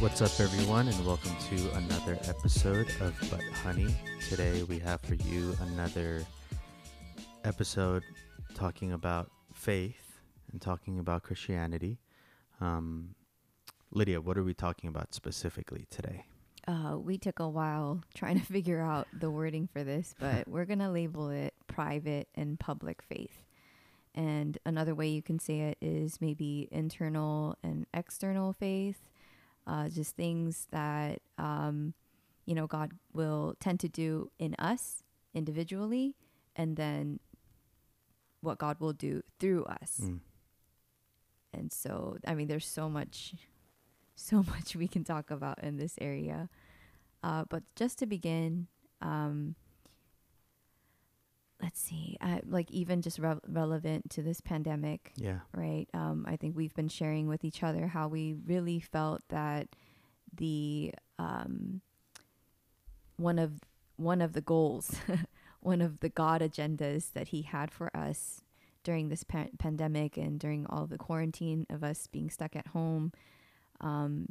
What's up, everyone, and welcome to another episode of But Honey. Today, we have for you another episode talking about faith and talking about Christianity. Um, Lydia, what are we talking about specifically today? Uh, we took a while trying to figure out the wording for this, but we're going to label it private and public faith. And another way you can say it is maybe internal and external faith, uh, just things that, um, you know, God will tend to do in us individually, and then what God will do through us. Mm. And so, I mean, there's so much, so much we can talk about in this area. Uh, but just to begin, um, let's see, uh, like even just re- relevant to this pandemic, Yeah. right? Um, I think we've been sharing with each other how we really felt that the um, one of one of the goals, one of the God agendas that He had for us during this pa- pandemic and during all the quarantine of us being stuck at home, um,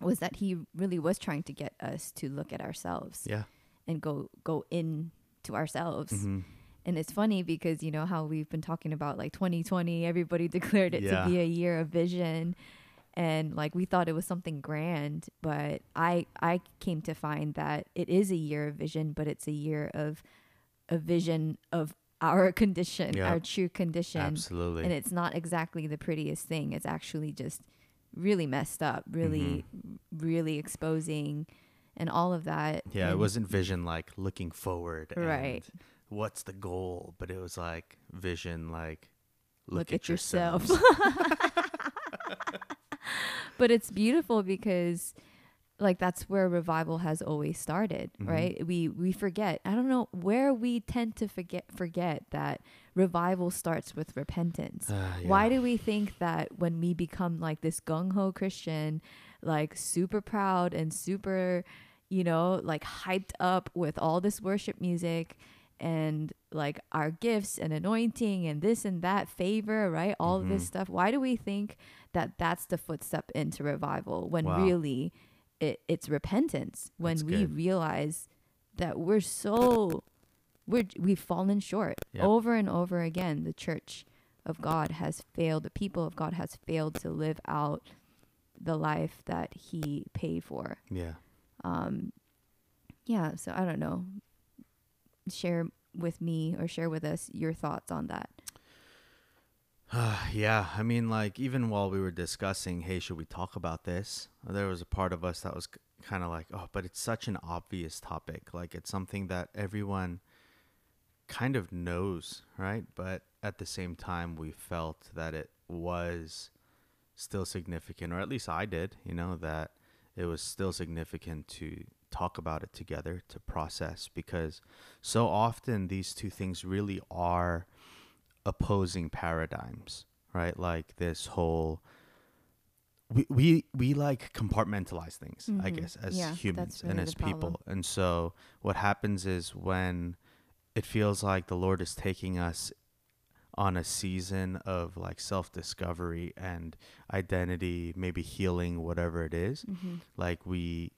was that He really was trying to get us to look at ourselves Yeah. and go go in to ourselves. hmm And it's funny because you know how we've been talking about like 2020, everybody declared it Yeah. to be a year of vision and like we thought it was something grand, but I I came to find that it is a year of vision, but it's a year of a vision of our condition, Yeah. our true condition. Absolutely. And it's not exactly the prettiest thing. It's actually just really messed up, really really exposing and all of that. yeah, it wasn't vision like looking forward. Right. And what's the goal? But it was like vision like look, look, at, at, yourself. but it's beautiful because like that's where revival has always started, Mhm. right? We we forget. I don't know where we tend to forget forget that revival starts with repentance. Ah, Why do we think that when we become like this gung ho Christian, like super proud and super, you know, like hyped up with all this worship music and like our gifts and anointing and this and that favor, right? All of this mm-hmm. stuff. Why do we think that that's the footstep into revival when Wow. really it, it's repentance? When That's we good. realize that we're so we're we've fallen short Yep. over and over again. The church of God has failed. The people of God has failed to live out the life that He paid for. Yeah. Um, yeah. So I don't know. Share with me or share with us your thoughts on that. yeah, I mean, like even while we were discussing, hey, should we talk about this? There was a part of us that was kind of like, oh, but it's such an obvious topic. Like it's something that everyone kind of knows, right? But at the same time, we felt that it was still significant, or at least I did. You know that it was still significant to talk about it together to process because so often these two things really are opposing paradigms, right? Like this whole we we, we like compartmentalize things, I Mhm. guess, as Yeah, humans and as the problem. people. And so what happens is when it feels like the Lord is taking us on a season of like self discovery and identity, maybe healing, whatever it is, Mm-hmm. like we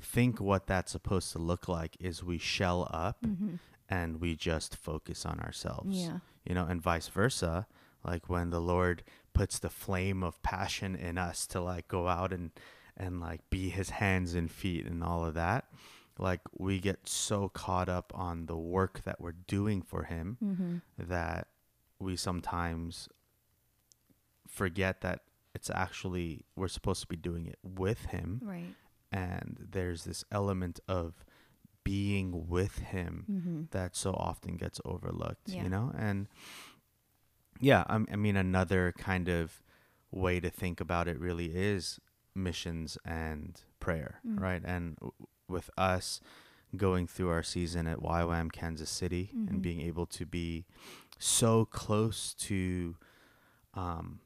think what that's supposed to look like is we shell up Mm-hmm. and we just focus on ourselves Yeah. you know and vice versa like when the lord puts the flame of passion in us to like go out and and like be his hands and feet and all of that like we get so caught up on the work that we're doing for him Mm-hmm. that we sometimes forget that it's actually we're supposed to be doing it with him Right. and there's this element of being with him Mm-hmm. that so often gets overlooked, Yeah. you know? And yeah, I, I mean, another kind of way to think about it really is missions and prayer, Mm. right? And w- with us going through our season at YWAM Kansas City Mhm. and being able to be so close to um,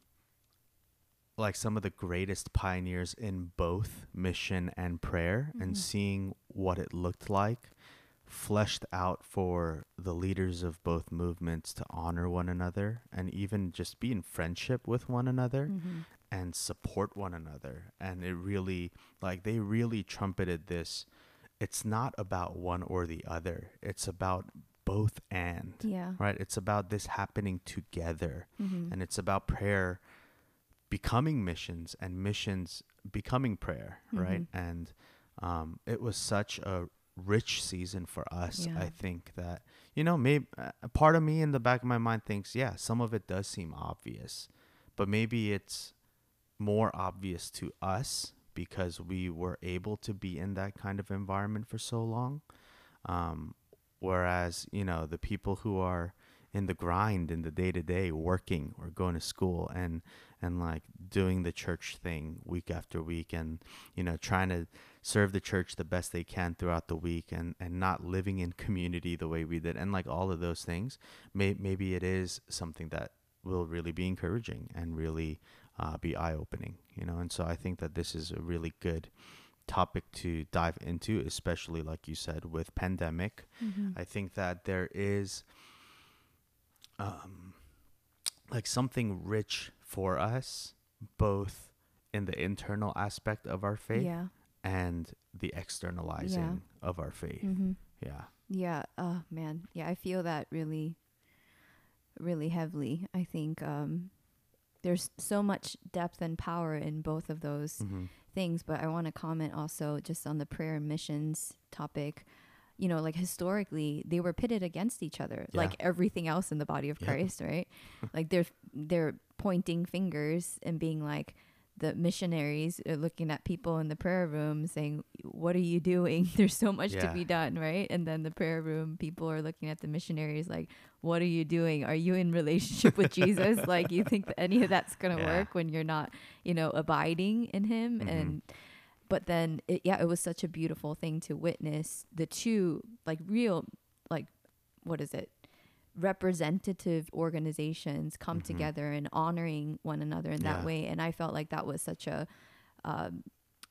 like some of the greatest pioneers in both mission and prayer Mhm. and seeing what it looked like fleshed out for the leaders of both movements to honor one another and even just be in friendship with one another Mm-hmm. and support one another and it really like they really trumpeted this it's not about one or the other it's about both and Yeah. right it's about this happening together Mm-hmm. and it's about prayer becoming missions and missions becoming prayer right Mhm. and um, it was such a rich season for us Yeah. i think that you know maybe a part of me in the back of my mind thinks yeah some of it does seem obvious but maybe it's more obvious to us because we were able to be in that kind of environment for so long um, whereas you know the people who are in the grind in the day to day working or going to school and and like doing the church thing week after week and you know trying to serve the church the best they can throughout the week and and not living in community the way we did and like all of those things may, maybe it is something that will really be encouraging and really uh, be eye opening you know? And so i think that this is a really good topic to dive into especially like you said with pandemic Mm-hmm. I think that there is um like something rich for us both in the internal aspect of our faith Yeah. and the externalizing of our faith. Mm-hmm. Yeah. Yeah. Oh man. Yeah, I feel that really, really heavily. I think um, there's so much depth and power in both of those Mm-hmm. things. But I want to comment also just on the prayer and missions topic. You know, like historically, they were pitted against each other, Yeah. like everything else in the body of Yep. Christ, right? like they're they're pointing fingers and being like, the missionaries are looking at people in the prayer room saying, "What are you doing? There's so much to be done, right?" And then the prayer room people are looking at the missionaries like, "What are you doing? Are you in relationship with Jesus? Like, you think that any of that's gonna Yeah. work when you're not, you know, abiding in Him?" Mhm. And but then, it, yeah, it was such a beautiful thing to witness the two like real, like, what is it? Representative organizations come Mhm. together and honoring one another in that way and i felt like that was such a um,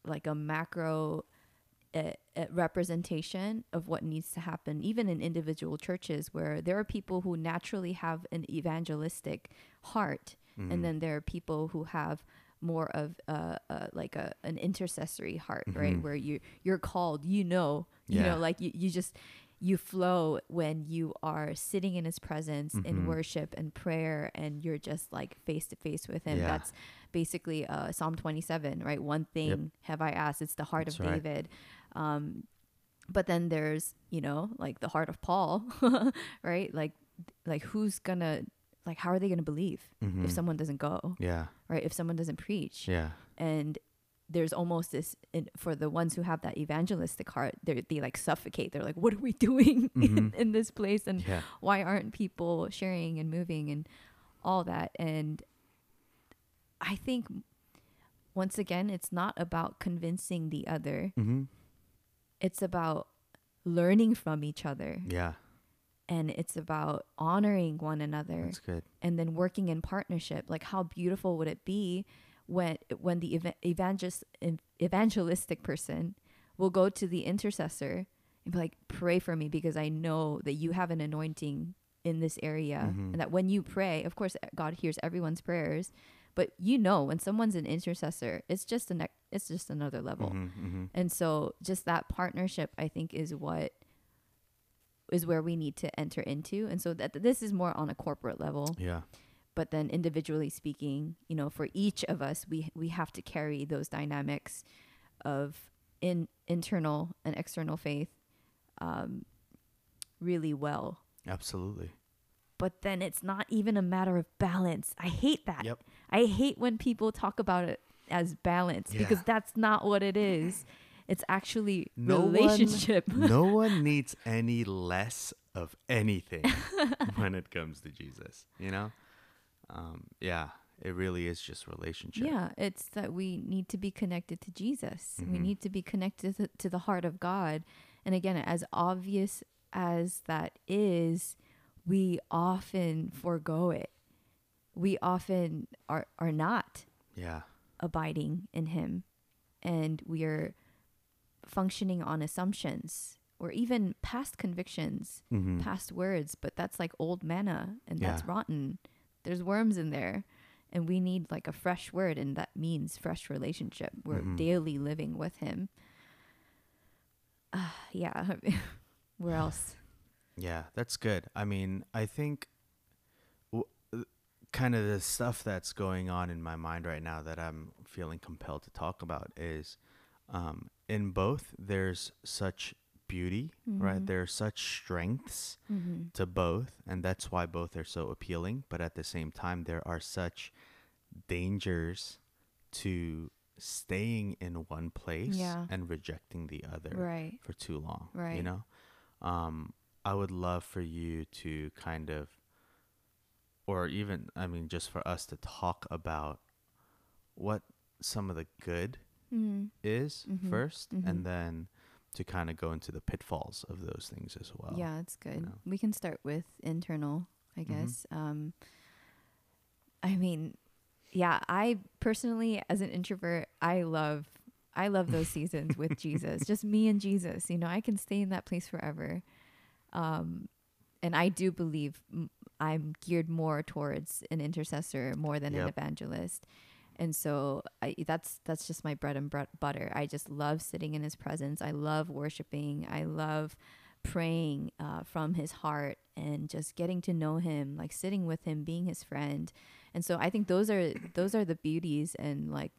like a macro uh, uh, representation of what needs to happen even in individual churches where there are people who naturally have an evangelistic heart Mhm. and then there are people who have more of uh, uh like a an intercessory heart right Mhm. where you you're called you know you Yeah. know like you, you just you flow when you are sitting in his presence in Mhm. worship and prayer and you're just like face to face with him Yeah. that's basically uh psalm 27 right one thing have i asked it's the heart That's of right. david um but then there's you know like the heart of paul right like like who's gonna like how are they gonna believe Mhm. if someone doesn't go Yeah. right if someone doesn't preach Yeah. and there's almost this in, for the ones who have that evangelistic heart they they like suffocate they're like what are we doing in, Mhm. in this place and Yeah. why aren't people sharing and moving and all that and i think once again it's not about convincing the other Mm-hmm. it's about learning from each other Yeah. and it's about honoring one another That's good. and then working in partnership like how beautiful would it be when when the eva- evangelist, evangelistic person will go to the intercessor and be like pray for me because i know that you have an anointing in this area Mhm. and that when you pray of course god hears everyone's prayers but you know when someone's an intercessor it's just a ne- it's just another level Mhm. Mhm. and so just that partnership I think is what is where we need to enter into. And so that this is more on a corporate level, Yeah. But then individually speaking, you know, for each of us we we have to carry those dynamics of in internal and external faith um really well. Absolutely. But then it's not even a matter of balance. I hate that. Yep. I hate when people talk about it as balance Yeah. because that's not what it is. It's actually No one- relationship. no one needs any less of anything when it comes to Jesus. You know? Um, yeah, it really is just relationship. Yeah, it's that we need to be connected to Jesus. We Mhm. need to be connected to, the heart of God. And again, as obvious as that is, we often forego it. We often are, are not Yeah. abiding in Him. And we are functioning on assumptions or even past convictions, Mm-hmm. past words, but that's like old manna and that's rotten. There's worms in there. and we need like a fresh word and that means fresh relationship we're Mhm. daily living with him uh, yeah where else Yeah, that's good. I mean, I think w- kind of the stuff that's going on in my mind right now that I'm feeling compelled to talk about is um, in both, there's such beauty, right? Mhm. There are such strengths mm-hmm. to both, and that's why both are so appealing. But at the same time, there are such dangers to staying in one place Yeah. and rejecting the other right for too long. Right. You know, um, I would love for you to kind of, or even, I mean, just for us to talk about what some of the good mm-hmm. is Mhm. 1st Mhm. and then to kind of go into the pitfalls of those things as well. yeah it's good know. we can start with internal i Mhm. guess um i mean yeah i personally as an introvert i love i love those seasons with jesus just me and jesus you know i can stay in that place forever um and i do believe m- i'm geared more towards an intercessor more than an evangelist and so I, that's that's just my bread and butter. I just love sitting in his presence. I love worshiping. I love praying uh, from his heart and just getting to know him like sitting with him being his friend. And so i think those are those are the beauties and like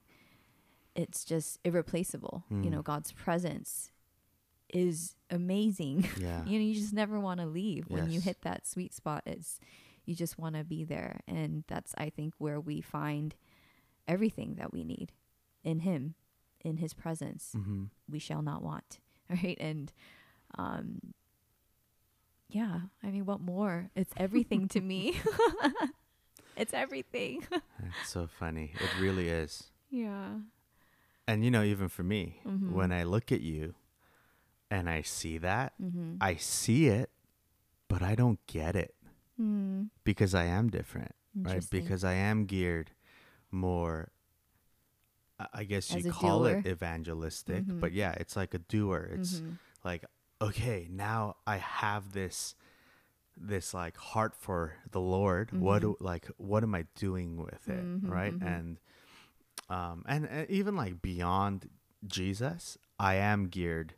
it's just irreplaceable. You Mm. know god's presence is amazing. Yeah. you know you just never want to leave. When you hit that sweet spot it's you just want to be there. And that's i think where we find everything that we need in him in his presence hmm we shall not want right and um yeah i mean what more it's everything to me it's everything It's so funny. It really is. yeah And you know, even for me, Mhm. when I look at you and I see that, mm-hmm. I see it, but I don't get it mm, because I am different, right? Because I am geared more I- guess As you call it doer. evangelistic, Mhm. but yeah, it's like a doer. It's Mhm. like okay, now I have this this like heart for the Lord. What Mhm. do, like what am I doing with it, Mhm, right? mhm. And um and, and even like beyond Jesus, I am geared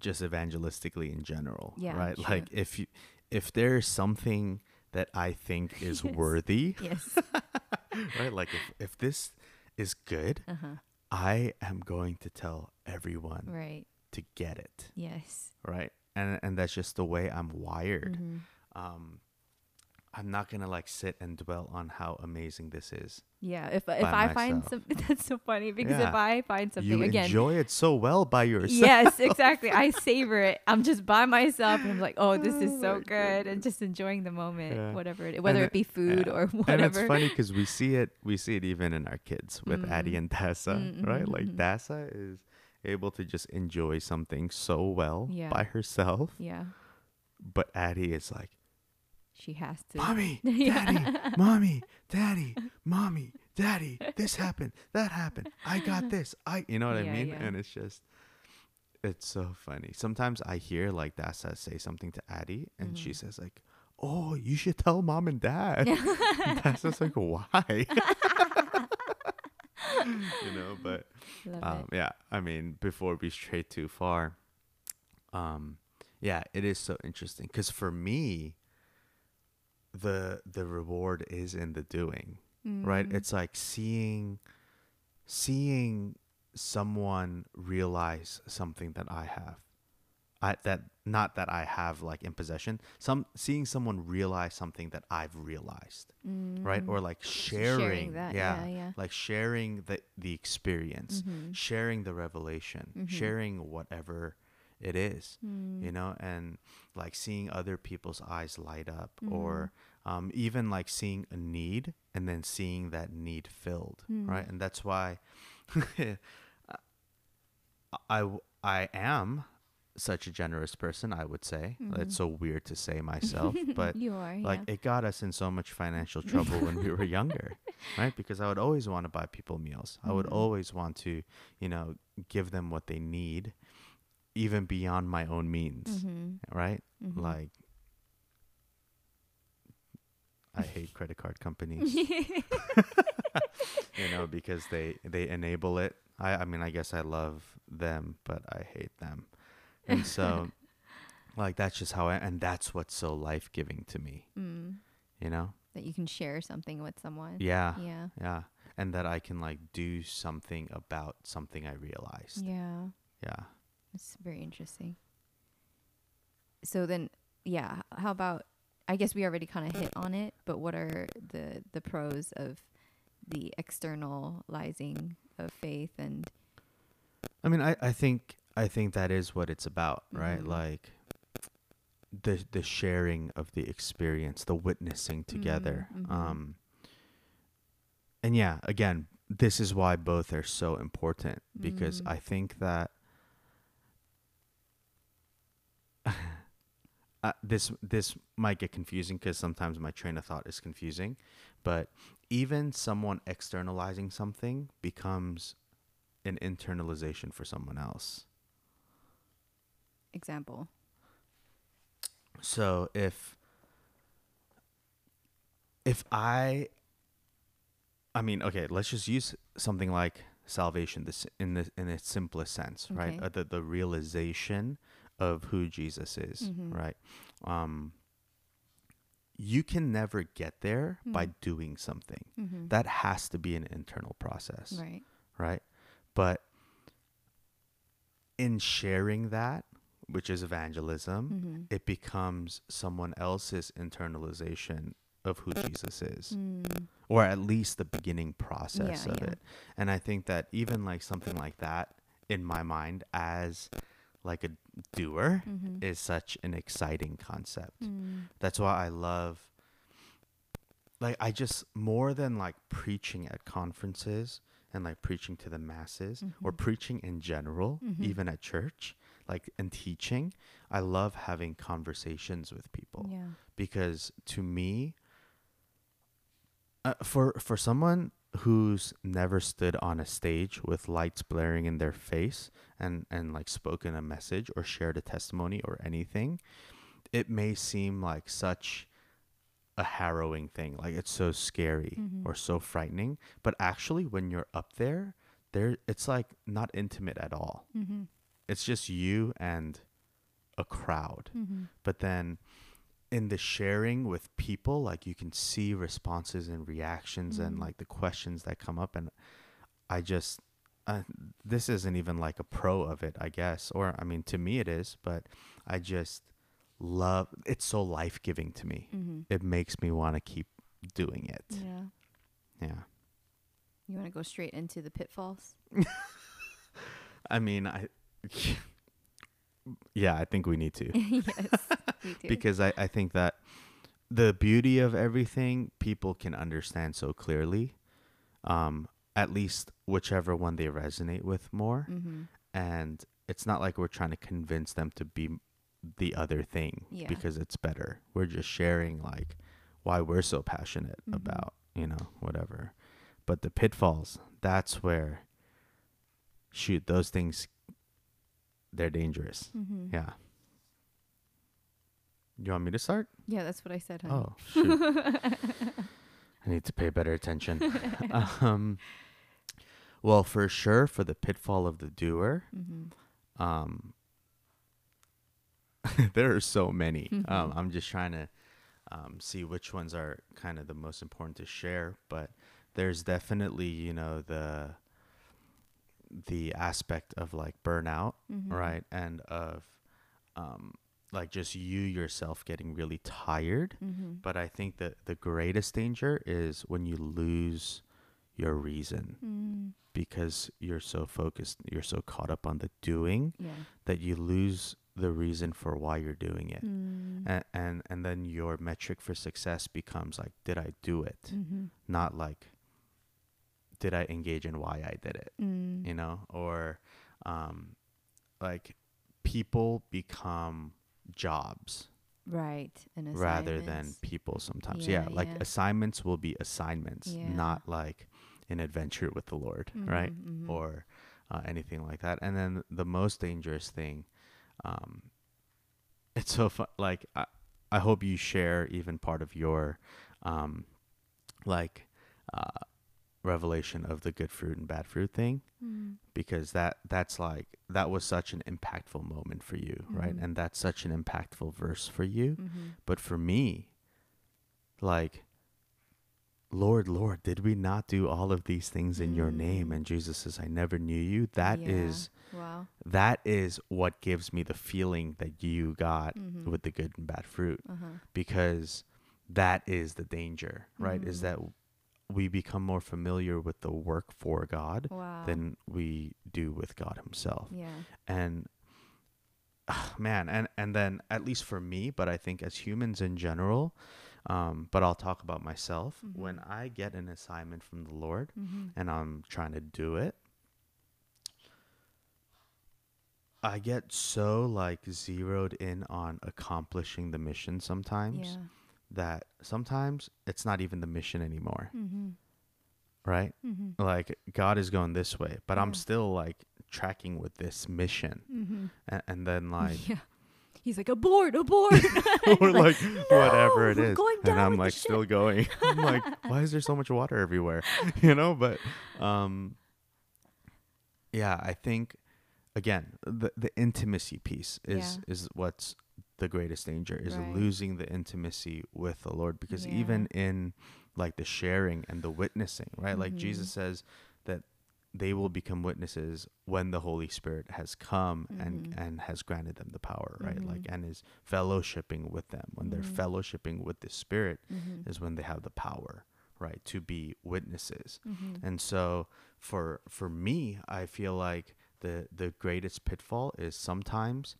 just evangelistically in general, Yeah, right? sure. Like if you if there's something that I think is Yes. worthy, yes right? Like if if this is good, uh-huh I am going to tell everyone right to get it, yes right? And and that's just the way I'm wired. Mhm. Um, I'm not gonna like sit and dwell on how amazing this is. yeah if if i find myself. some that's so funny because if i find something you again enjoy it so well by yourself. yes exactly i savor it i'm just by myself and i'm like oh this is Oh so good and just enjoying the moment Yeah. whatever it whether it- it be food yeah. or whatever. And it's funny because we see it, we see it even in our kids with Addie Mm. and Dassa, Mm, right? Like mhm. Dassa is able to just enjoy something so well Yeah. by herself, yeah but Addie is like, she has to "Mommy, Yeah. Daddy, Mommy, Daddy, Mommy, Daddy, this happened, that happened. I got this. I, you know what I mean? yeah. And it's just, it's so funny. Sometimes I hear like Dassa say something to Addie, and she Mhm. says like, "Oh, you should tell mom and dad." And Dassa's like, "Why?" you know, but um, yeah, I mean, before we stray too far, um, yeah, it is so interesting because for me, the the reward is in the doing, it. right? Mm. It's like seeing, seeing someone realize something that I have, I that not that I have like in possession. Some seeing someone realize something that I've realized, right? Mm. Or like So sharing, that yeah, yeah yeah like sharing the the experience Mhm. sharing the revelation Mhm. sharing whatever it is Mm. you know and like seeing other people's eyes light up Mm-hmm. or um, even like seeing a need and then seeing that need filled Mm. right and that's why I, I am such a generous person i would say Mhm. it's so weird to say myself but you are like yeah. it got us in so much financial trouble when we were younger right because i would always want to buy people meals i would Mhm. always want to you know give them what they need even beyond my own means Mhm. right Mhm. like I hate credit card companies. you know, because they they enable it. I I mean, I guess I love them, but I hate them. And so like that's just how I and that's what's so life-giving to me, mm. you know? That you can share something with someone. Yeah. Yeah. Yeah. And that I can like do something about something I realized. Yeah. Yeah. It's very interesting. So then, yeah, how about? I guess we already kind of hit on it, but what are the the pros of the externalizing of faith and I mean, I, I think I think that is what it's about, right? Mhm. Like the the sharing of the experience, the witnessing together. mhm. Um and yeah, again, this is why both are so important because Mm. I think that uh, this this might get confusing because sometimes my train of thought is confusing, but even someone externalizing something becomes an internalization for someone else. example? So if if I I mean, okay, let's just use something like salvation this in the in its simplest sense, right? Uh, the the realization of who Jesus is, Mhm. right? Um you can never get there by Mm. doing something. Mm-hmm. That has to be an internal process right. right? But in sharing that, which is evangelism, Mm-hmm. it becomes someone else's internalization of who Jesus is, Mm. or at least the beginning process Yeah, of yeah. it. And I think that even like something like that in my mind as like a doer Mm-hmm. is such an exciting concept. Mm. That's why I love like I just more than like preaching at conferences and like preaching to the masses or Mhm. preaching in general, Mhm. even at church, like and teaching, I love having conversations with people Yeah. because to me uh, for for someone who's never stood on a stage with lights blaring in their face and and like spoken a message or shared a testimony or anything it may seem like such a harrowing thing like it's so scary Mhm. or so frightening but actually when you're up there there it's like not intimate at all Mm-hmm. it's just you and a crowd Mm-hmm. but then in the sharing with people like you can see responses and reactions and Mhm. like the questions that come up and i just uh, this isn't even like a pro of it i guess or i mean to me it is but i just love it's so life-giving to me Mm-hmm. it makes me want to keep doing it Yeah. yeah You want to go straight into the pitfalls? i mean i yeah i think we need to yes. Because I, I think that the beauty of everything people can understand so clearly um at least whichever one they resonate with more mm-hmm. and it's not like we're trying to convince them to be the other thing Yeah. because it's better we're just sharing like why we're so passionate Mhm. about you know whatever but the pitfalls that's where shoot those things they're dangerous Mm-hmm. yeah you want me to start Yeah, that's what I said, honey. Oh, shoot. I need to pay better attention. um, well, for sure, for the pitfall of the doer, Mm-hmm. um, there are so many. Um, Mhm. I'm just trying to um, see which ones are kind of the most important to share. But there's definitely, you know, the the aspect of like burnout, Mm-hmm. right, and of um, like just you yourself getting really tired. Mm-hmm. But I think that the greatest danger is when you lose your reason Mm. because you're so focused, you're so caught up on the doing Yeah. that you lose the reason for why you're doing it. Mm. And, and and then your metric for success becomes like did I do it? Mm-hmm. Not like did I engage in why I did it, Mm. you know? Or um like people become jobs Right. Rather than people sometimes. Yeah, Yeah, like yeah. assignments will be assignments, Yeah. not like an adventure with the Lord, right? Mhm, mhm. Or uh, anything like that. And then the most dangerous thing, um, it's so fun. Like I, I hope you share even part of your um, like uh, revelation of the good fruit and bad fruit thing Mm. because that that's like that was such an impactful moment for you right Mhm. and that's such an impactful verse for you Mhm. but for me like lord lord did we not do all of these things in your name Mm. and jesus says i never knew you That is Yeah. wow. that is what gives me the feeling that you got Mhm. with the good and bad fruit Uh-huh. because that is the danger right is Mhm. that we become more familiar with the work for god Wow. than we do with god himself yeah. and ah, man and and then at least for me but i think as humans in general um but i'll talk about myself when Mhm. i get an assignment from the lord Mm-hmm. and i'm trying to do it i get so like zeroed in on accomplishing the mission sometimes Yeah. That sometimes it's not even the mission anymore Mm-hmm. right Mm-hmm. like god is going this way but i'm still like tracking with this mission Mm-hmm. and, and then like yeah. He's like abort, abort. or like whatever it "No, we're is going and i'm like ship." still going i'm like why is there so much water everywhere you know but um yeah i think again the the intimacy piece is is what's the greatest danger is Right. losing the intimacy with the lord because Yeah. even in like the sharing and the witnessing right like jesus says that they will become witnesses when the holy spirit has come and Mhm. and has granted them the power right like Mhm. and is fellowshipping with them when they're Mhm. fellowshipping with the spirit Mm-hmm. is when they have the power right to be witnesses Mm-hmm. and so for for me i feel like the the greatest pitfall is sometimes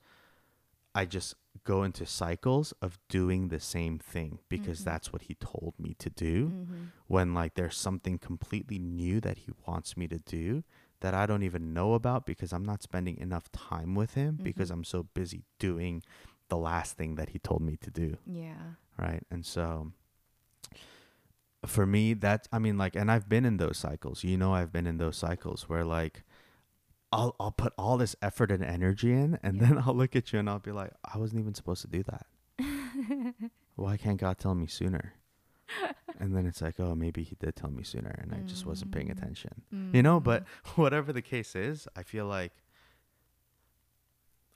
i just go into cycles of doing the same thing because Mhm. that's what he told me to do Mm-hmm. when like there's something completely new that he wants me to do that I don't even know about because I'm not spending enough time with him because Mhm. I'm so busy doing the last thing that he told me to do, Yeah. right? And so for me that I mean like and I've been in those cycles. You know I've been in those cycles where like I'll I'll put all this effort and energy in and Yeah. then I'll look at you and I'll be like I wasn't even supposed to do that. Why can't God tell me sooner? and then it's like, oh, maybe he did tell me sooner and I just wasn't paying Mm. attention. You know, Mm. but whatever the case is, I feel like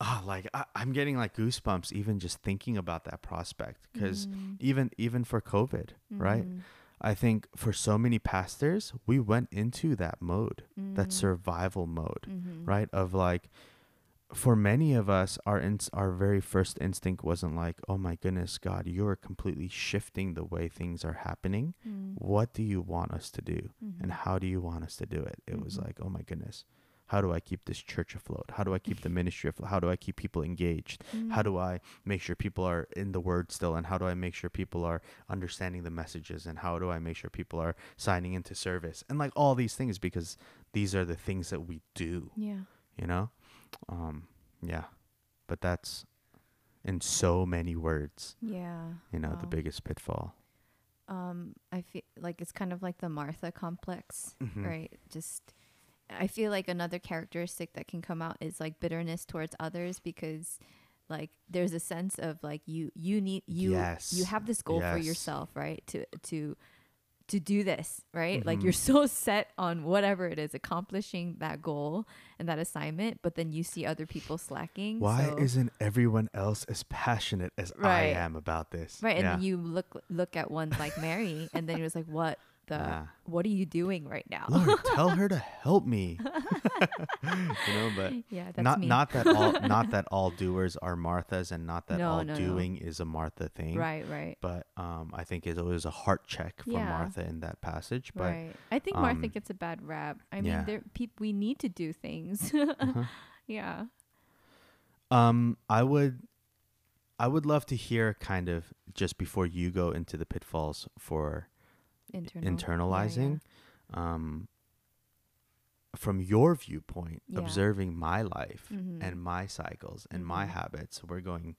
ah, like I, I'm getting like goosebumps even just thinking about that prospect because Mm. even even for COVID, right? I think for so many pastors, we went into that mode, that Mm. survival mode, Mhm. right? Of like, for many of us, our ins- our very first instinct wasn't like, oh my goodness, God, you're completely shifting the way things are happening. Mm. What do you want us to do, and Mhm. how do you want us to do it? It was Mhm. like, oh my goodness, how do I keep this church afloat? How do I keep the ministry afloat? How do I keep people engaged? How Mm. do I make sure people are in the word still? And how do I make sure people are understanding the messages? And how do I make sure people are signing into service? And like all these things, because these are the things that we do, Yeah. you know? Um, yeah. But that's in so many words, Yeah. you know, the biggest pitfall. um i feel like it's kind of like the martha complex Mhm. right just i feel like another characteristic that can come out is like bitterness towards others because like there's a sense of like you you need you Yes. you have this goal for yourself right to to to do this right like Mhm. you're so set on whatever it is accomplishing that goal and that assignment but then you see other people slacking Why so- isn't everyone else as passionate as I am about this? right and yeah. then you look look at one like mary and then you're just like what the Yeah. what are you doing right now Lord, tell her to help me. you know, but yeah that's not me not that all not that all doers are Marthas, and not that No, all no, no. doing is a Martha thing. right right But um, I think it's always a heart check for Yeah. Martha in that passage. But right i think martha um, gets a bad rap i mean there we need to do things uh-huh. yeah um, I would, I would love to hear kind of just before you go into the pitfalls for Internal. Yeah, internalizing, um, from your viewpoint, Yeah. observing my life Mhm. and my cycles and my Mhm. habits. We're going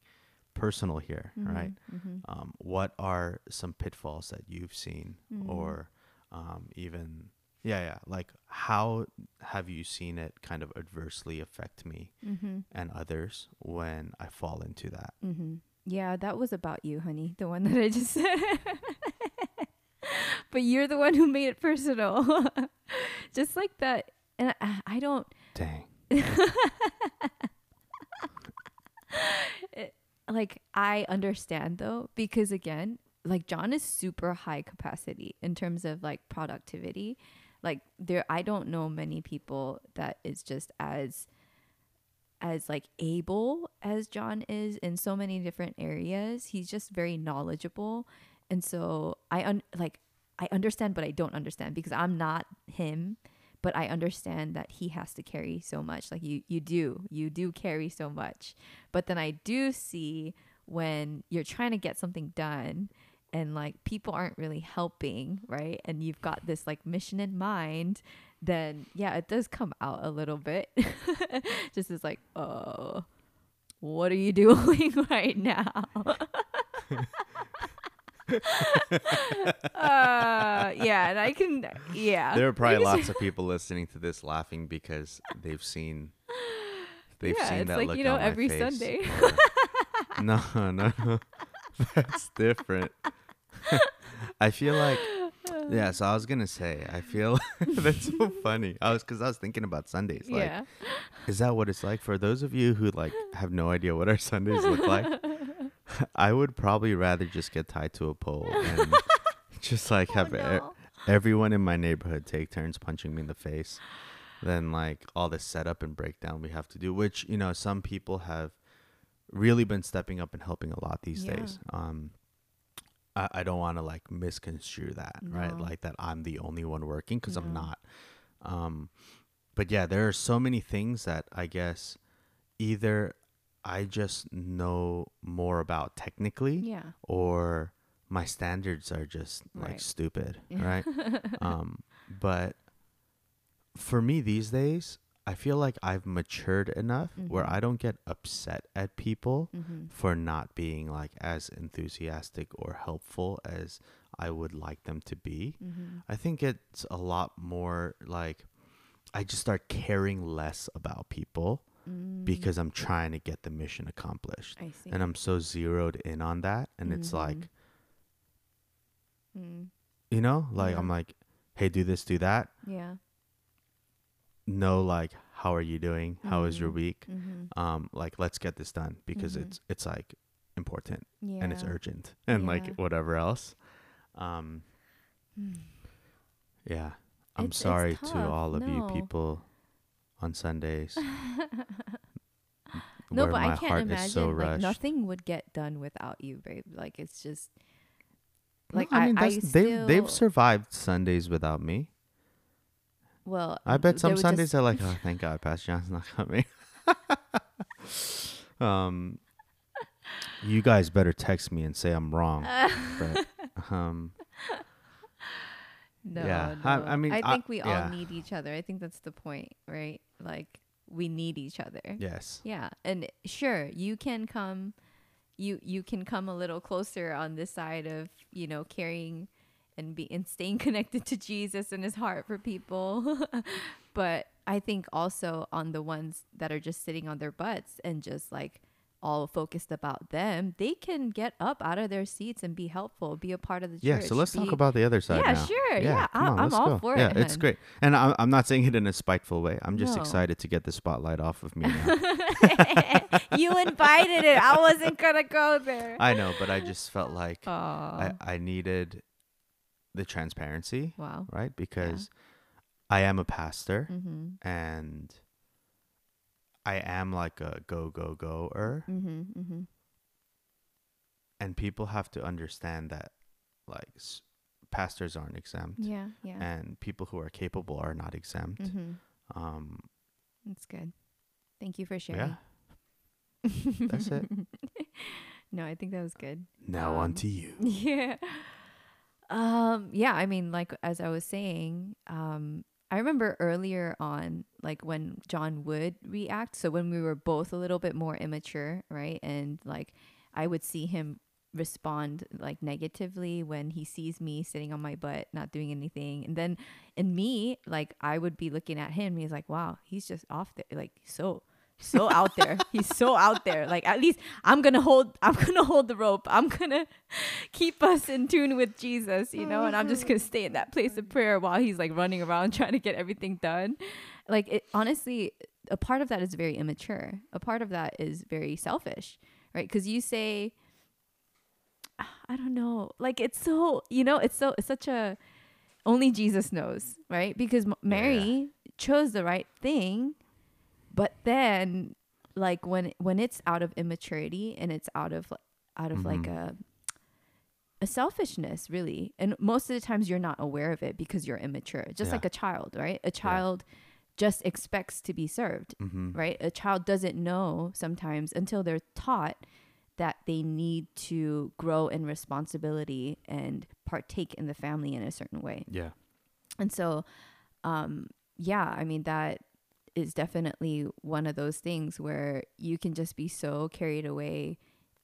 personal here, yeah. right? Mhm, mhm. um, what are some pitfalls that you've seen Mm. or um, even yeah yeah like how have you seen it kind of adversely affect me Mhm. and others when i fall into that. Yeah, that was about you, honey. The one that I just said. But you're the one who made it personal. Just like that. And I, I don't, Dang. it, like, I understand though, because again, like John is super high capacity in terms of like productivity. Like, there, I don't know many people that is just as, as like able as John is in so many different areas. He's just very knowledgeable. And so I un- like I understand but I don't understand because I'm not him, but I understand that he has to carry so much. Like you you do. You do carry so much. But then I do see when you're trying to get something done and like people aren't really helping, right? And you've got this like mission in mind, then yeah, it does come out a little bit. Just is like, oh, what are you doing right now? uh, yeah, and I can, yeah. There are probably lots of people listening to this laughing because they've seen they've yeah, seen it's that like look you know on my every face. Sunday. no, no, no. That's different. I feel like yeah, so I was gonna say, I feel that's so funny. I was because I was thinking about Sundays. Like, yeah, is that what it's like for those of you who like have no idea what our Sundays look like? I would probably rather just get tied to a pole and just like have Oh, e- no. everyone in my neighborhood take turns punching me in the face than like all the setup and breakdown we have to do. Which you know, some people have really been stepping up and helping a lot these Yeah. days. Um, I, I don't want to like misconstrue that, right? Like that I'm the only one working because I'm not. Um, but yeah, there are so many things that I guess either I just know more about technically yeah, or my standards are just like Right. stupid, right? um, but for me these days, I feel like I've matured enough where Mhm. I don't get upset at people mm-hmm. for not being like as enthusiastic or helpful as I would like them to be. Mm-hmm. I think it's a lot more like I just start caring less about people Mm, because I'm trying to get the mission accomplished. I see. And I'm so zeroed in on that. And it's like, Mm, you know, like Yeah. I'm like, hey, do this, do that. yeah. No, like, how are you doing? How is your week? Mm-hmm. Um, like, let's get this done because Mhm. it's it's like important Yeah. and it's urgent and Yeah. like whatever else. Um, Mm. yeah. I'm It's- it's sorry to all of you people on Sundays. No, but I can't imagine so like nothing would get done without you, babe. Like it's just No, like I mean, I, that's, they've survived Sundays without me. well. I bet some Sundays are like, oh, thank God, Pastor John's not coming. um, you guys better text me and say I'm wrong. but, um, No, Yeah, no. I- I mean, I I- think we yeah. all need each other. I think that's the point, right? Like we need each other. yes, Yeah, and sure, you can come, you you can come a little closer on this side of you know carrying and be and staying connected to Jesus and His heart for people, but I think also on the ones that are just sitting on their butts and just like all focused about them, they can get up out of their seats and be helpful, be a part of the yeah. church. Yeah, so let's talk about the other side Yeah, now. sure. Yeah, come I- I'm all go. for yeah, it, Yeah, it's great, and I'm I'm not saying it in a spiteful way. I'm just No. excited to get the spotlight off of me. Now. you invited it. I wasn't gonna go there. I know, but I just felt like I I needed the transparency, wow. right? Because I am a pastor. Mm-hmm. and I am like a go go goer, Mm-hmm. Mm-hmm. and people have to understand that like s- pastors aren't exempt, Yeah. Yeah. and people who are capable are not exempt. Mm-hmm. Um, That's good. Thank you for sharing. yeah, that's it. no, I think that was good. Now Um, on to you. Yeah. Um, yeah, I mean, like as I was saying, um, I remember earlier on, like when John would react. So when we were both a little bit more immature, right? And like I would see him respond like negatively when he sees me sitting on my butt, not doing anything. And then in me, like I would be looking at him, he's like, wow, he's just off there, like so so out there. He's so out there. Like at least I'm gonna hold. I'm gonna hold the rope. I'm gonna keep us in tune with Jesus, you know. And I'm just gonna stay in that place of prayer while he's like running around trying to get everything done. Like it, honestly, a part of that is very immature. A part of that is very selfish, right? Because you say, ah, I don't know. Like it's so you know. It's so it's such a only Jesus knows, right? Because Mary chose the right thing, but then like when when it's out of immaturity and it's out of out of like Mhm. a a selfishness really and most of the times you're not aware of it because you're immature just Yeah. like a child right a child just expects to be served Mm-hmm. right a child doesn't know sometimes until they're taught that they need to grow in responsibility and partake in the family in a certain way Yeah. and so, um, yeah, I mean, that is definitely one of those things where you can just be so carried away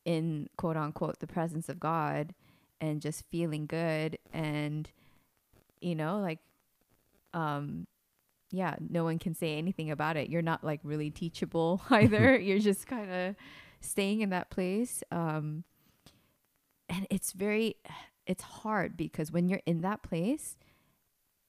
in quote unquote the presence of God and just feeling good and, you know, like, um, yeah, no one can say anything about it. You're not like really teachable either. You're just kind of staying in that place. Um, and it's very, it's hard because when you're in that place,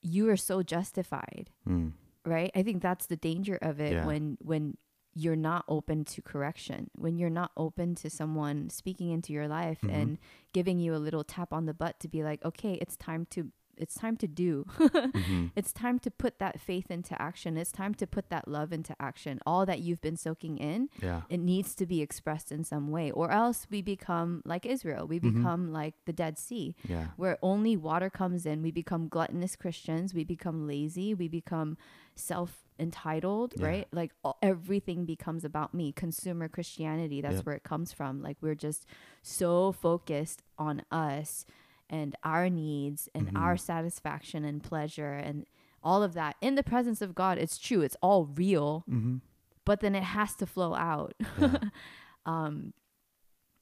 you are so justified, Mm. Right? I think that's the danger of it Yeah. when when you're not open to correction, when you're not open to someone speaking into your life Mhm. and giving you a little tap on the butt to be like, okay, it's time to it's time to do. hmm It's time to put that faith into action. It's time to put that love into action. All that you've been soaking in, Yeah. it needs to be expressed in some way, or else we become like Israel. We Mhm. become like the Dead Sea Yeah. where only water comes in. We become gluttonous Christians. We become lazy. We become self entitled, Yeah. right? Like all, everything becomes about me. Consumer Christianity, that's Yep. where it comes from. Like we're just so focused on us and our needs and Mhm. our satisfaction and pleasure and all of that in the presence of God. It's true. It's all real, Mm-hmm. but then it has to flow out. Yeah. um,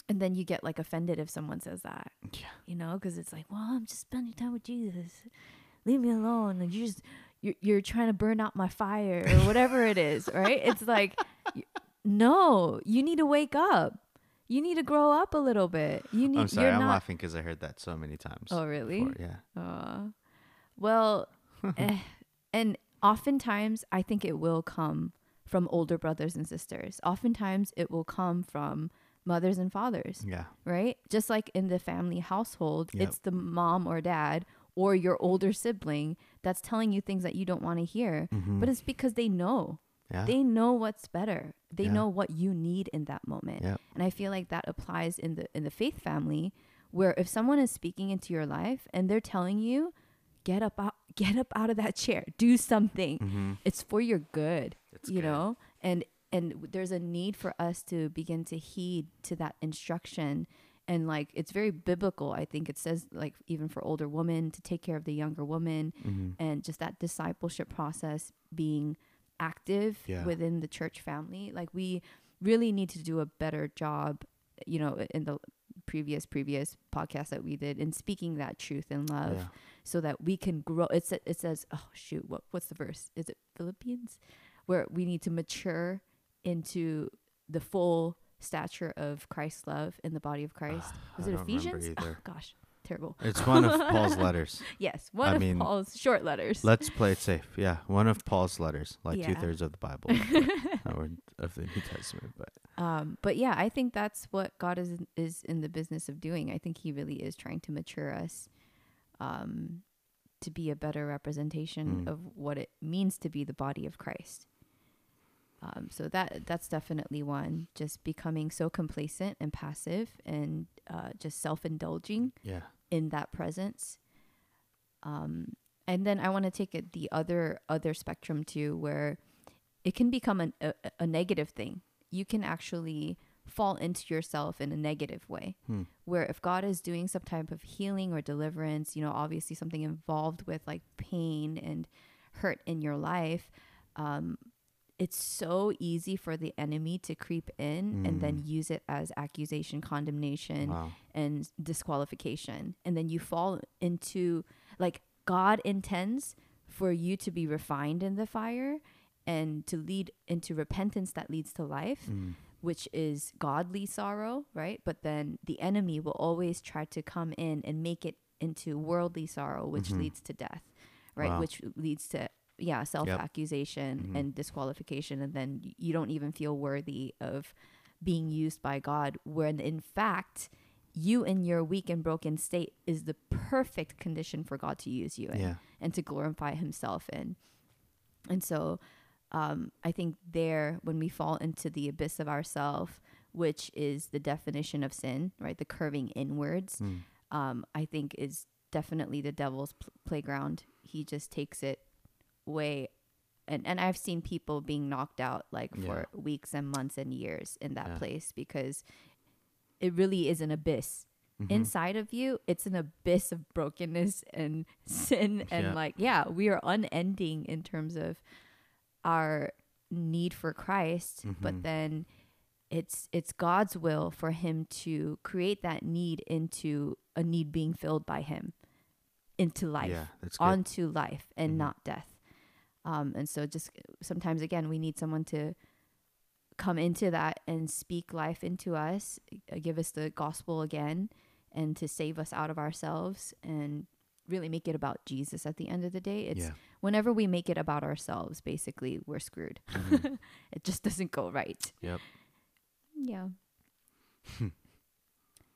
and then you get like offended if someone says that yeah. you know, because it's like, well, I'm just spending time with Jesus. Leave me alone. And you just you're, you're trying to burn out my fire or whatever it is, right? It's like, no, you need to wake up. You need to grow up a little bit. You need. I'm sorry. I'm not. laughing because I heard that so many times. Oh, really? before, Yeah. Uh, well, eh, and oftentimes I think it will come from older brothers and sisters. Oftentimes it will come from mothers and fathers Yeah. right? Just like in the family household, Yep. it's the mom or dad or your older sibling that's telling you things that you don't want to hear. Mm-hmm. But it's because they know. yeah. They know what's better. They Yeah. know what you need in that moment. Yep. And I feel like that applies in the in the faith family where if someone is speaking into your life and they're telling you get up out get up out of that chair, do something. mm-hmm. It's for your good It's you good. know and and there's a need for us to begin to heed to that instruction and like it's very biblical i think it says like even for older women to take care of the younger woman Mm-hmm. and just that discipleship process being active Yeah. within the church family like we really need to do a better job you know in the previous previous podcast that we did in speaking that truth and love Yeah. so that we can grow. It sa- it says, oh shoot, what what's the verse? Is it Philippians, where we need to mature into the full stature of Christ's love in the body of Christ. Was it Ephesians? Oh, gosh, terrible. It's one of Paul's letters. Yes, one I of mean, Paul's short letters. Let's play it safe. Yeah, one of Paul's letters, like Yeah. two thirds of the Bible, but- or of the New Testament. But Um, but yeah, I think that's what God is is in the business of doing. I think He really is trying to mature us, um, to be a better representation Mm. of what it means to be the body of Christ. Um, so that that's definitely one. Just becoming so complacent and passive, and uh, just self indulging yeah, in that presence. Um, and then I want to take it the other other spectrum too, where it can become an, a, a negative thing. You can actually fall into yourself in a negative way. Hmm. Where if God is doing some type of healing or deliverance, you know, obviously something involved with like pain and hurt in your life, um, it's so easy for the enemy to creep in and then Mm. use it as accusation, condemnation, wow, and disqualification and then you fall into like god intends for you to be refined in the fire and to lead into repentance that leads to life, Mm. which is godly sorrow, right? But then the enemy will always try to come in and make it into worldly sorrow, which Mhm. leads to death, right? Wow. Which leads to yeah, self accusation Mhm. and disqualification, and then you don't even feel worthy of being used by God. When in fact, you in your weak and broken state is the perfect condition for God to use you in Yeah. and to glorify Himself in. And so, um, I think there, when we fall into the abyss of ourself, which is the definition of sin, right? The curving inwards, Mm. um, I think is definitely the devil's pl- playground. He just takes it way, and and I've seen people being knocked out like for weeks and months and years in that Yeah. place because it really is an abyss Mhm. inside of you. It's an abyss of brokenness and sin, and Yeah. like yeah, we are unending in terms of our need for Christ, Mhm. but then it's it's God's will for him to create that need into a need being filled by him into life Yeah, onto life and Mhm. not death um and so just sometimes again we need someone to come into that and speak life into us uh, give us the gospel again and to save us out of ourselves and really make it about Jesus at the end of the day it's yeah. whenever we make it about ourselves basically we're screwed Mhm. it just doesn't go right Yep. yeah.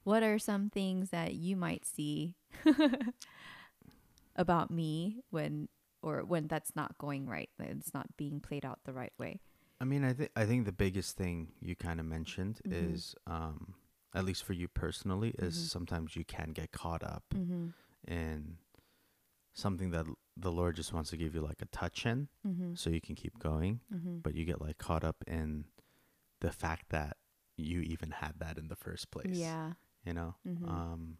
what are some things that you might see about me when or when that's not going right, it's not being played out the right way? I mean, I think I think the biggest thing you kind of mentioned Mhm. is, um, at least for you personally, is Mhm. sometimes you can get caught up Mm-hmm. in something that the Lord just wants to give you like a touch in, Mm-hmm. so you can keep going, Mm-hmm. but you get like caught up in the fact that you even had that in the first place. Yeah. You know. Mhm. Um.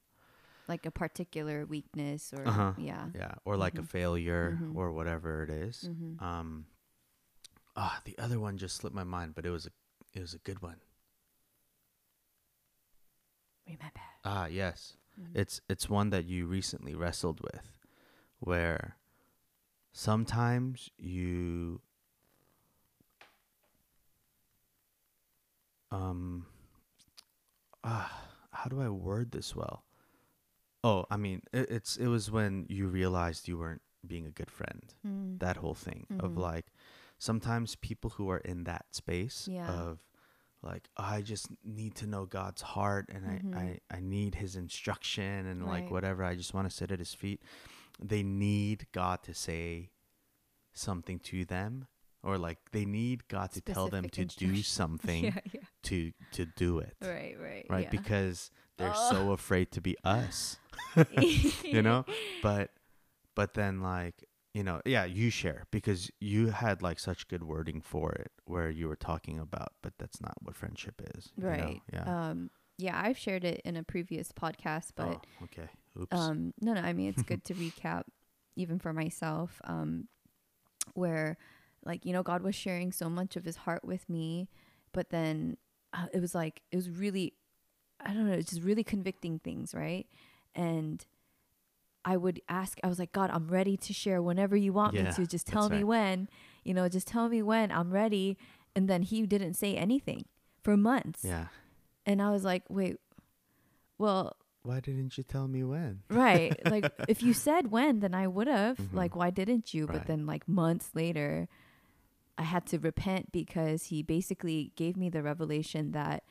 Like a particular weakness or Uh-huh. yeah. Yeah. Or like a Mhm. failure Mhm. or whatever it is. Mm-hmm. Um. Ah, the other one just slipped my mind, but it was a it was a good one. Remember. Ah, yes. Mhm. It's it's one that you recently wrestled with where sometimes you um ah how do I word this well? Oh, I mean, it, it's it was when you realized you weren't being a good friend. Mm. That whole thing of Mhm. like sometimes people who are in that space Yeah. of like I just need to know God's heart and Mhm. I, I I need his instruction and like whatever I just want to sit at his feet. They need God to say something to them or like they need God to tell them to do something yeah, yeah. to to do it. Right, right. Right? Yeah. Because they're Oh. so afraid to be us. you know? But but then like you know, yeah, you share because you had like such good wording for it where you were talking about, but that's not what friendship is. you know? Right. Yeah. Um yeah, I've shared it in a previous podcast, but oh, okay. Oops. um no no i mean it's good to recap even for myself um where like you know god was sharing so much of his heart with me but then uh, it was like it was really i don't know it's just really convicting things right and i would ask i was like god i'm ready to share whenever you want me to just tell me right. when you know just tell me when i'm ready and then he didn't say anything for months yeah. and i was like wait well Why didn't you tell me when? right like if you said when then i would have Mhm. like why didn't you but Right. then like months later i had to repent because he basically gave me the revelation that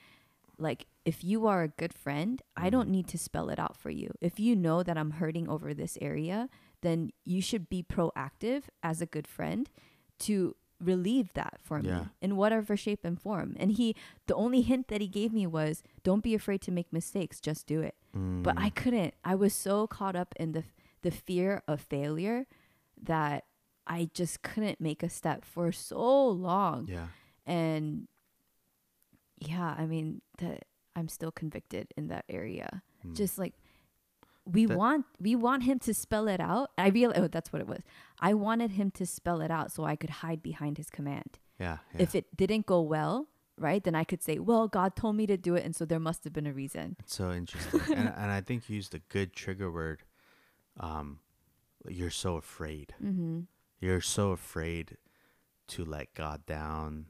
like if you are a good friend i don't Mhm. need to spell it out for you if you know that i'm hurting over this area then you should be proactive as a good friend to relieve that for Yeah. me in whatever shape and form and he the only hint that he gave me was don't be afraid to make mistakes just do it but I Mm, couldn't. I was so caught up in the the fear of failure that I just couldn't make a step for so long. yeah. And yeah, I mean that I'm still convicted in that area. Mm. Just like we That- want we want him to spell it out. I realized oh that's what it was. I wanted him to spell it out so I could hide behind his command. yeah. Yeah. If it didn't go well, right, then I could say, "Well, God told me to do it, and so there must have been a reason." It's so interesting. and and I think you used a good trigger word. Um you're so afraid. Mm-hmm. You're so afraid to let God down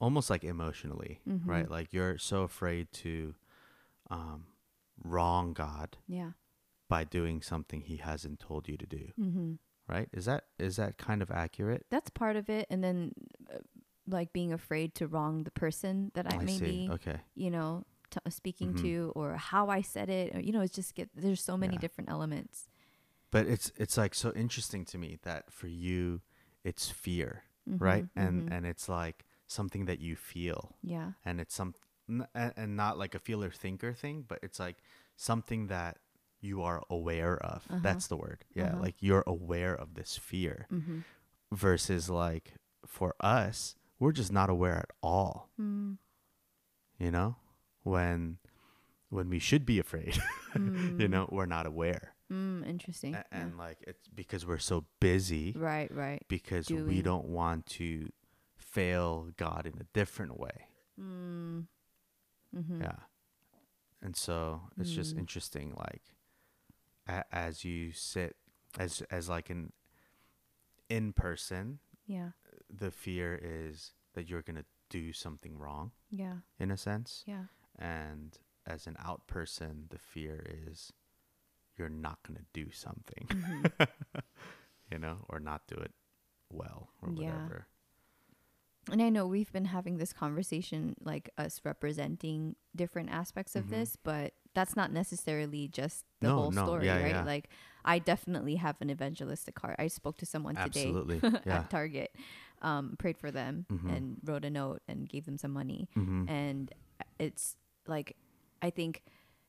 almost like emotionally, Mhm. right? Like you're so afraid to um, wrong God Yeah. by doing something he hasn't told you to do, Mm-hmm. right? Is that is that kind of accurate? That's part of it, and then uh, like being afraid to wrong the person that I, may see. be, Okay. you know, t- speaking Mhm. to, or how I said it, or you know, it's just get there's so many Yeah. different elements. But it's it's like so interesting to me that for you it's fear, right? Mhm, And mhm. and it's like something that you feel yeah, and it's some and, not like a feeler thinker thing, but it's like something that you are aware of. Uh-huh. That's the word. Yeah, Uh-huh. like you're aware of this fear mm-hmm. versus like for us, we're just not aware at all, mm. you know? When when we should be afraid, you know, we're not aware. mm, interesting. A- Yeah. And like it's because we're so busy right, right. because we don't want to fail God in a different way. Mm. Mm-hmm. Yeah. And so it's just Mm. interesting like a- as you sit as as like an in person, Yeah, the fear is that you're going to do something wrong yeah, in a sense. yeah. And as an out person, the fear is you're not going to do something, Mhm. you know, or not do it well or Yeah. whatever. And I know we've been having this conversation, like us representing different aspects of Mhm. this, but that's not necessarily just the No, whole no, story, yeah, right? yeah. Like, I definitely have an evangelistic heart. I spoke to someone today. Yeah. at Target, um, prayed for them, Mhm. and wrote a note and gave them some money. hmm And it's like, I think,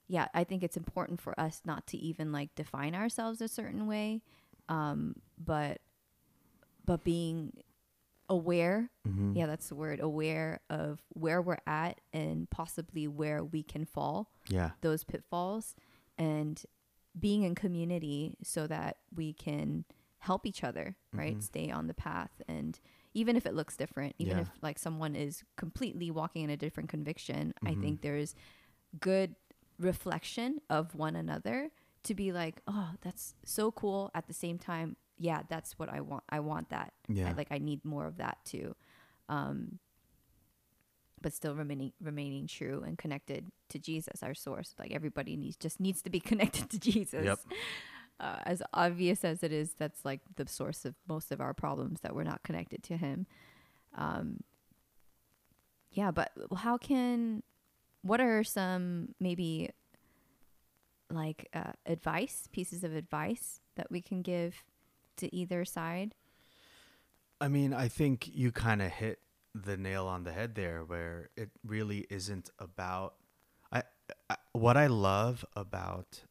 yeah, I think it's important for us not to even like define ourselves a certain way, um, but but being aware hmm yeah that's the word aware of where we're at and possibly where we can fall Yeah. those pitfalls and being in community so that we can help each other right Mhm. stay on the path and even if it looks different even Yeah. if like someone is completely walking in a different conviction i Mhm. think there's good reflection of one another to be like oh that's so cool at the same time yeah that's what i want i want that Yeah. I, like I need more of that too. Um, but still remaining remaining true and connected to Jesus, our source. Like everybody needs just needs to be connected to Jesus. Yep. Uh, as obvious as it is, that's like the source of most of our problems that we're not connected to Him. Um, yeah, but how can? What are some maybe like uh, advice pieces of advice that we can give to either side? I mean, I think you kind of hit the nail on the head there, where it really isn't about. I, I what I love about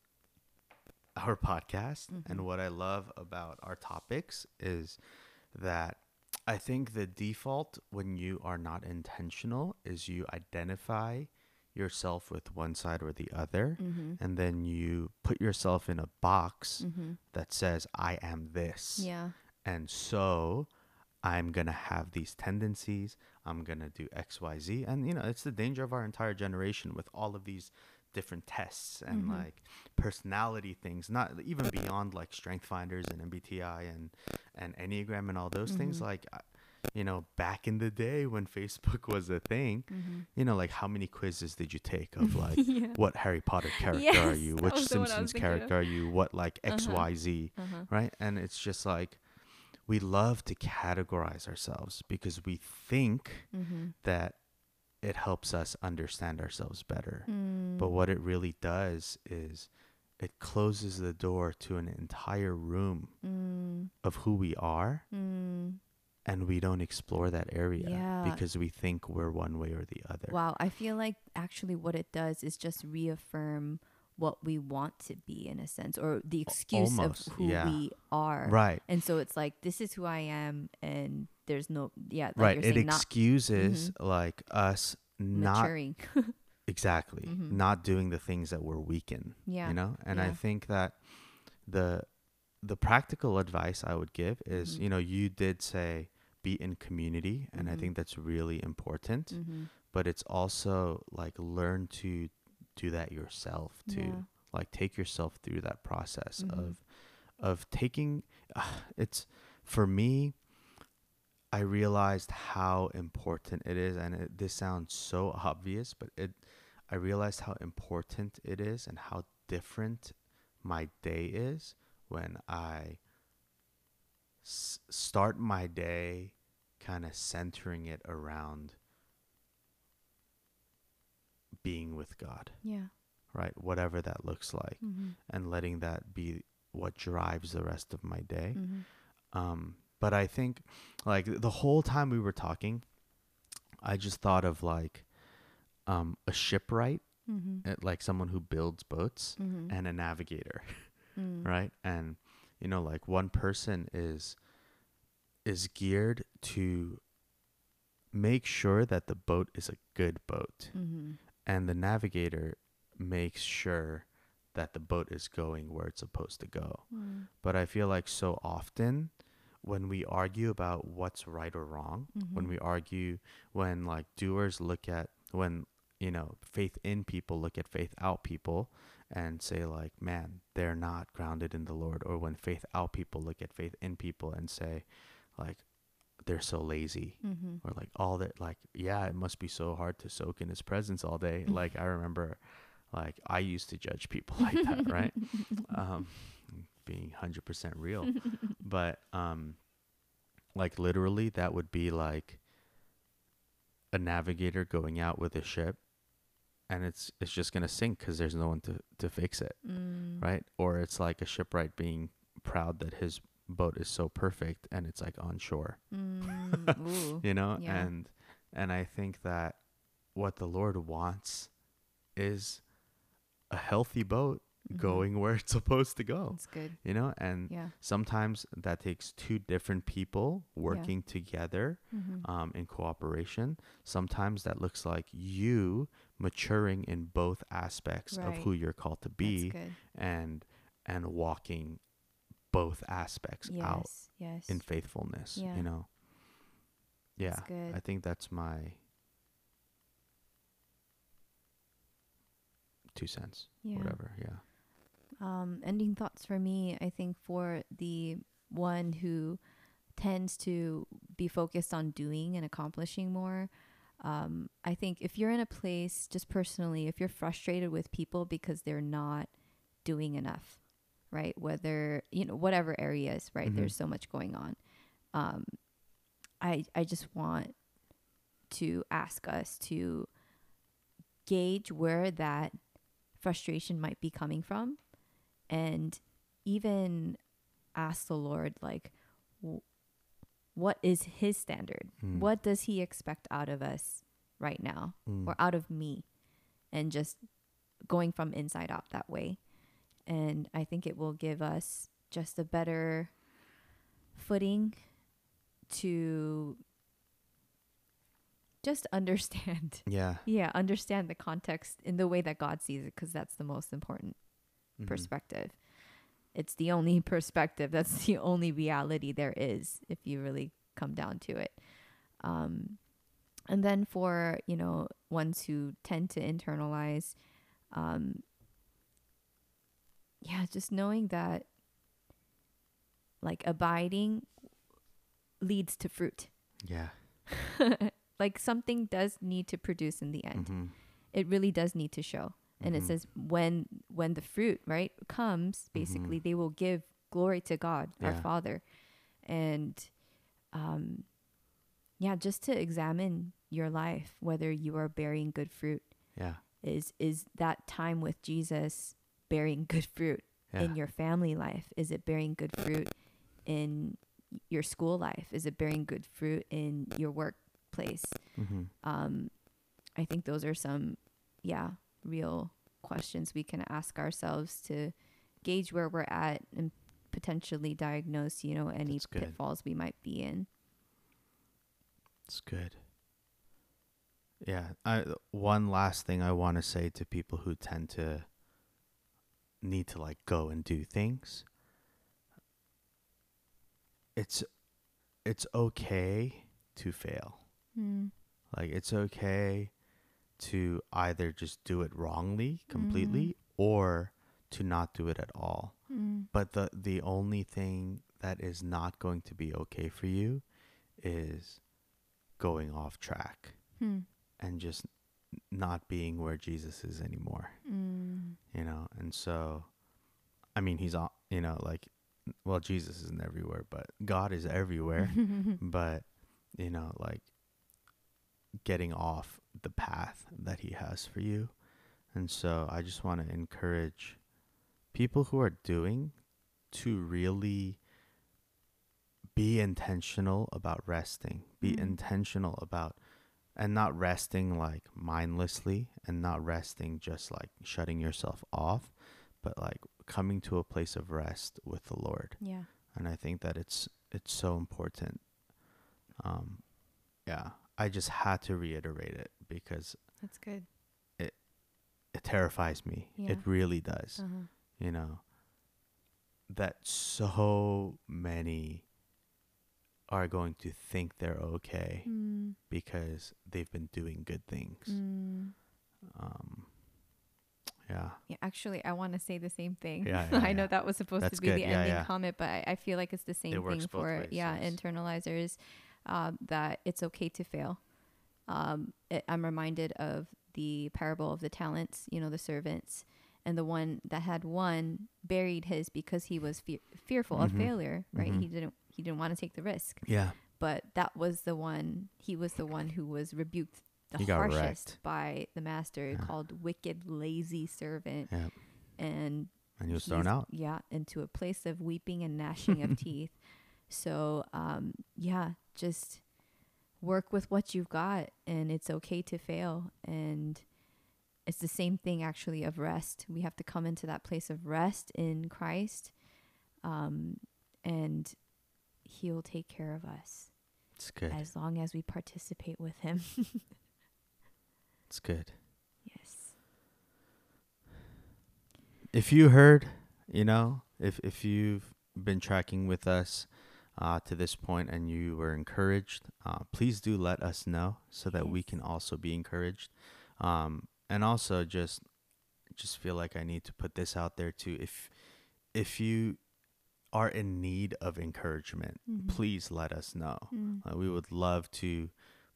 our podcast and mm-hmm. what I love about our topics is that I think the default when you are not intentional is you identify yourself with one side or the other, Mm-hmm. and then you put yourself in a box Mm-hmm. that says, I am this. Yeah. And so I'm going to have these tendencies. I'm going to do XYZ. And, you know, it's the danger of our entire generation with all of these different tests and Mhm. like personality things, not even beyond like strength finders and MBTI and, and Enneagram and all those things. Mhm. Like, I- you know, back in the day when Facebook was a thing, Mm-hmm. you know, like how many quizzes did you take of like, yeah. what Harry Potter character are you? Which was the one I was Simpsons thinking of. character are you? What like Uh-huh. XYZ? Uh-huh. right? And it's just like we love to categorize ourselves because we think Mm-hmm. that it helps us understand ourselves better. Mm. But what it really does is it closes the door to an entire room Mm. of who we are Mm. And we don't explore that area Yeah. because we think we're one way or the other. Wow. I feel like actually what it does is just reaffirm what we want to be in a sense or the excuse almost, of who yeah. we are. Right. And so it's like this is who I am and there's no yeah, like right. you're It saying not Mm-hmm. excuses like us not exactly Mhm. not doing the things that we're weak in. yeah. you know and i think that the the practical advice i would give is Mhm. you know you did say be in community and i Mhm. think that's really important Mm-hmm. but it's also like learn to do that yourself too Yeah. like take yourself through that process Mhm. of of taking uh, it's for me I realized how important it is, and it, this sounds so obvious, but it, I realized how important it is and how different my day is when I s- start my day kind of centering it around being with God, Yeah. right? Whatever that looks like, Mm-hmm. and letting that be what drives the rest of my day. Mm-hmm. Um, but I think like the whole time we were talking, I just thought of like um, a shipwright, Mm-hmm. uh, like someone who builds boats, Mm-hmm. and a navigator, mm. right? And you know, like one person is is geared to make sure that the boat is a good boat, Mm-hmm. and the navigator makes sure that the boat is going where it's supposed to go. Mm. But I feel like so often when we argue about what's right or wrong, when Mhm. we argue, when like doers look at, when, you know, faith in people look at faith out people and say, like, man, they're not grounded in the Lord. Or when faith out people look at faith in people and say, like, they're so lazy. Mm-hmm. Or like all that, like, yeah, it must be so hard to soak in his presence all day. Mm. Like, I remember, like, I used to judge people like that, right? um, being 100% real but um like literally that would be like a navigator going out with a ship and it's it's just going to sink cuz there's no one to to fix it Mm. right or it's like a shipwright being proud that his boat is so perfect and it's like on shore Mm. You know Yeah. and and i think that what the lord wants is a healthy boat. Going where it's supposed to go That's good. you know and Yeah. sometimes that takes two different people working together Mm-hmm. um, in cooperation sometimes that looks like you maturing in both aspects of who you're called to be and and walking both aspects out Yes. Yes. in faithfulness Yeah. you know yeah i think that's my two cents yeah. whatever yeah um, ending thoughts for me, I think for the one who tends to be focused on doing and accomplishing more, um, I think if you're in a place, just personally, if you're frustrated with people because they're not doing enough, right? Whether, you know, whatever areas, right? Mhm. There's so much going on. Um, I, I just want to ask us to gauge where that frustration might be coming from and even ask the Lord, like, w- what is His standard? Mm. What does He expect out of us right now Mm. or out of me? And just going from inside out that way. And I think it will give us just a better footing to just understand yeah yeah understand the context in the way that god sees it because that's the most important Mhm. perspective. It's the only perspective. That's the only reality there is if you really come down to it. Um, and then for you know ones who tend to internalize um, yeah just knowing that like abiding leads to fruit. Yeah. Like something does need to produce in the end. Mhm. it really does need to show and it Mhm. says when when the fruit right comes basically they will give glory to god our father. And um yeah just to examine your life whether you are bearing good fruit yeah. is is that time with jesus bearing good fruit yeah. in your family life? Is it bearing good fruit in your school life? Is it bearing good fruit in your workplace? Mhm. um, I think those are some, yeah, real questions we can ask ourselves to gauge where we're at and potentially diagnose, you know, any pitfalls we might be in. It's good. Yeah. I one last thing I want to say to people who tend to need to like go and do things. It's it's okay to fail. Mm. Like it's okay to either just do it wrongly completely or to not do it at all. Mm. But the the only thing that is not going to be okay for you is going off track Hmm. and just not being where Jesus is anymore, Mm. you know? And so, I mean, he's, all, you know, like, well, Jesus isn't everywhere, but God is everywhere. but, you know, like getting off the path that he has for you. And so I just want to encourage people who are doing to really be intentional about resting, be Mm. intentional about and not resting like mindlessly and not resting just like shutting yourself off, but like coming to a place of rest with the Lord. yeah. And I think that it's it's so important. Um yeah, I just had to reiterate it because That's good. it it terrifies me. Yeah. It really does. Uh-huh. You know, that so many are going to think they're okay Mm. because they've been doing good things. Mm. Um, yeah. Yeah, actually, I want to say the same thing. Yeah, yeah, I know yeah. that was supposed That's to be good. the ending comment, but I, I feel like it's the same works thing for ways, yeah yes. internalizers. Um, that it's okay to fail. Um, it, I'm reminded of the parable of the talents. You know, the servants, and the one that had one buried his because he was fe- fearful of Mhm. failure. Right? Mhm. He didn't he didn't want to take the risk. Yeah. But that was the one. He was the one who was rebuked the He harshest by the master, Yeah. called wicked, lazy servant Yeah. and And he was thrown out. Yeah, into a place of weeping and gnashing of teeth. So, um, yeah, just work with what you've got, and it's okay to fail. And it's the same thing, actually, of rest. We have to come into that place of rest in Christ, um, and He'll take care of us It's good. as long as we participate with Him. It's good. yes. if you heard, you know, if if you've been tracking with us uh, to this point and you were encouraged, uh, please do let us know so that we can also be encouraged. Um, and also just just feel like I need to put this out there too. If if you are in need of encouragement, Mhm. please let us know. Mm. Uh, we would love to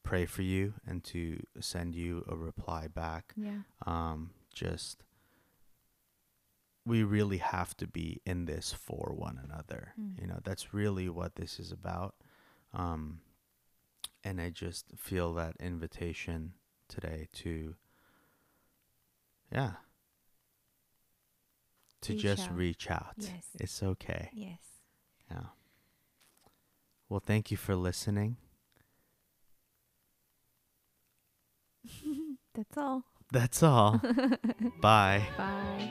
pray for you and to send you a reply back Yeah. um just we really have to be in this for one another Mm. you know that's really what this is about um and i just feel that invitation today to yeah to Reach just out. reach out Yes. it's okay Yes. yeah well thank you for listening That's all. that's all bye Bye.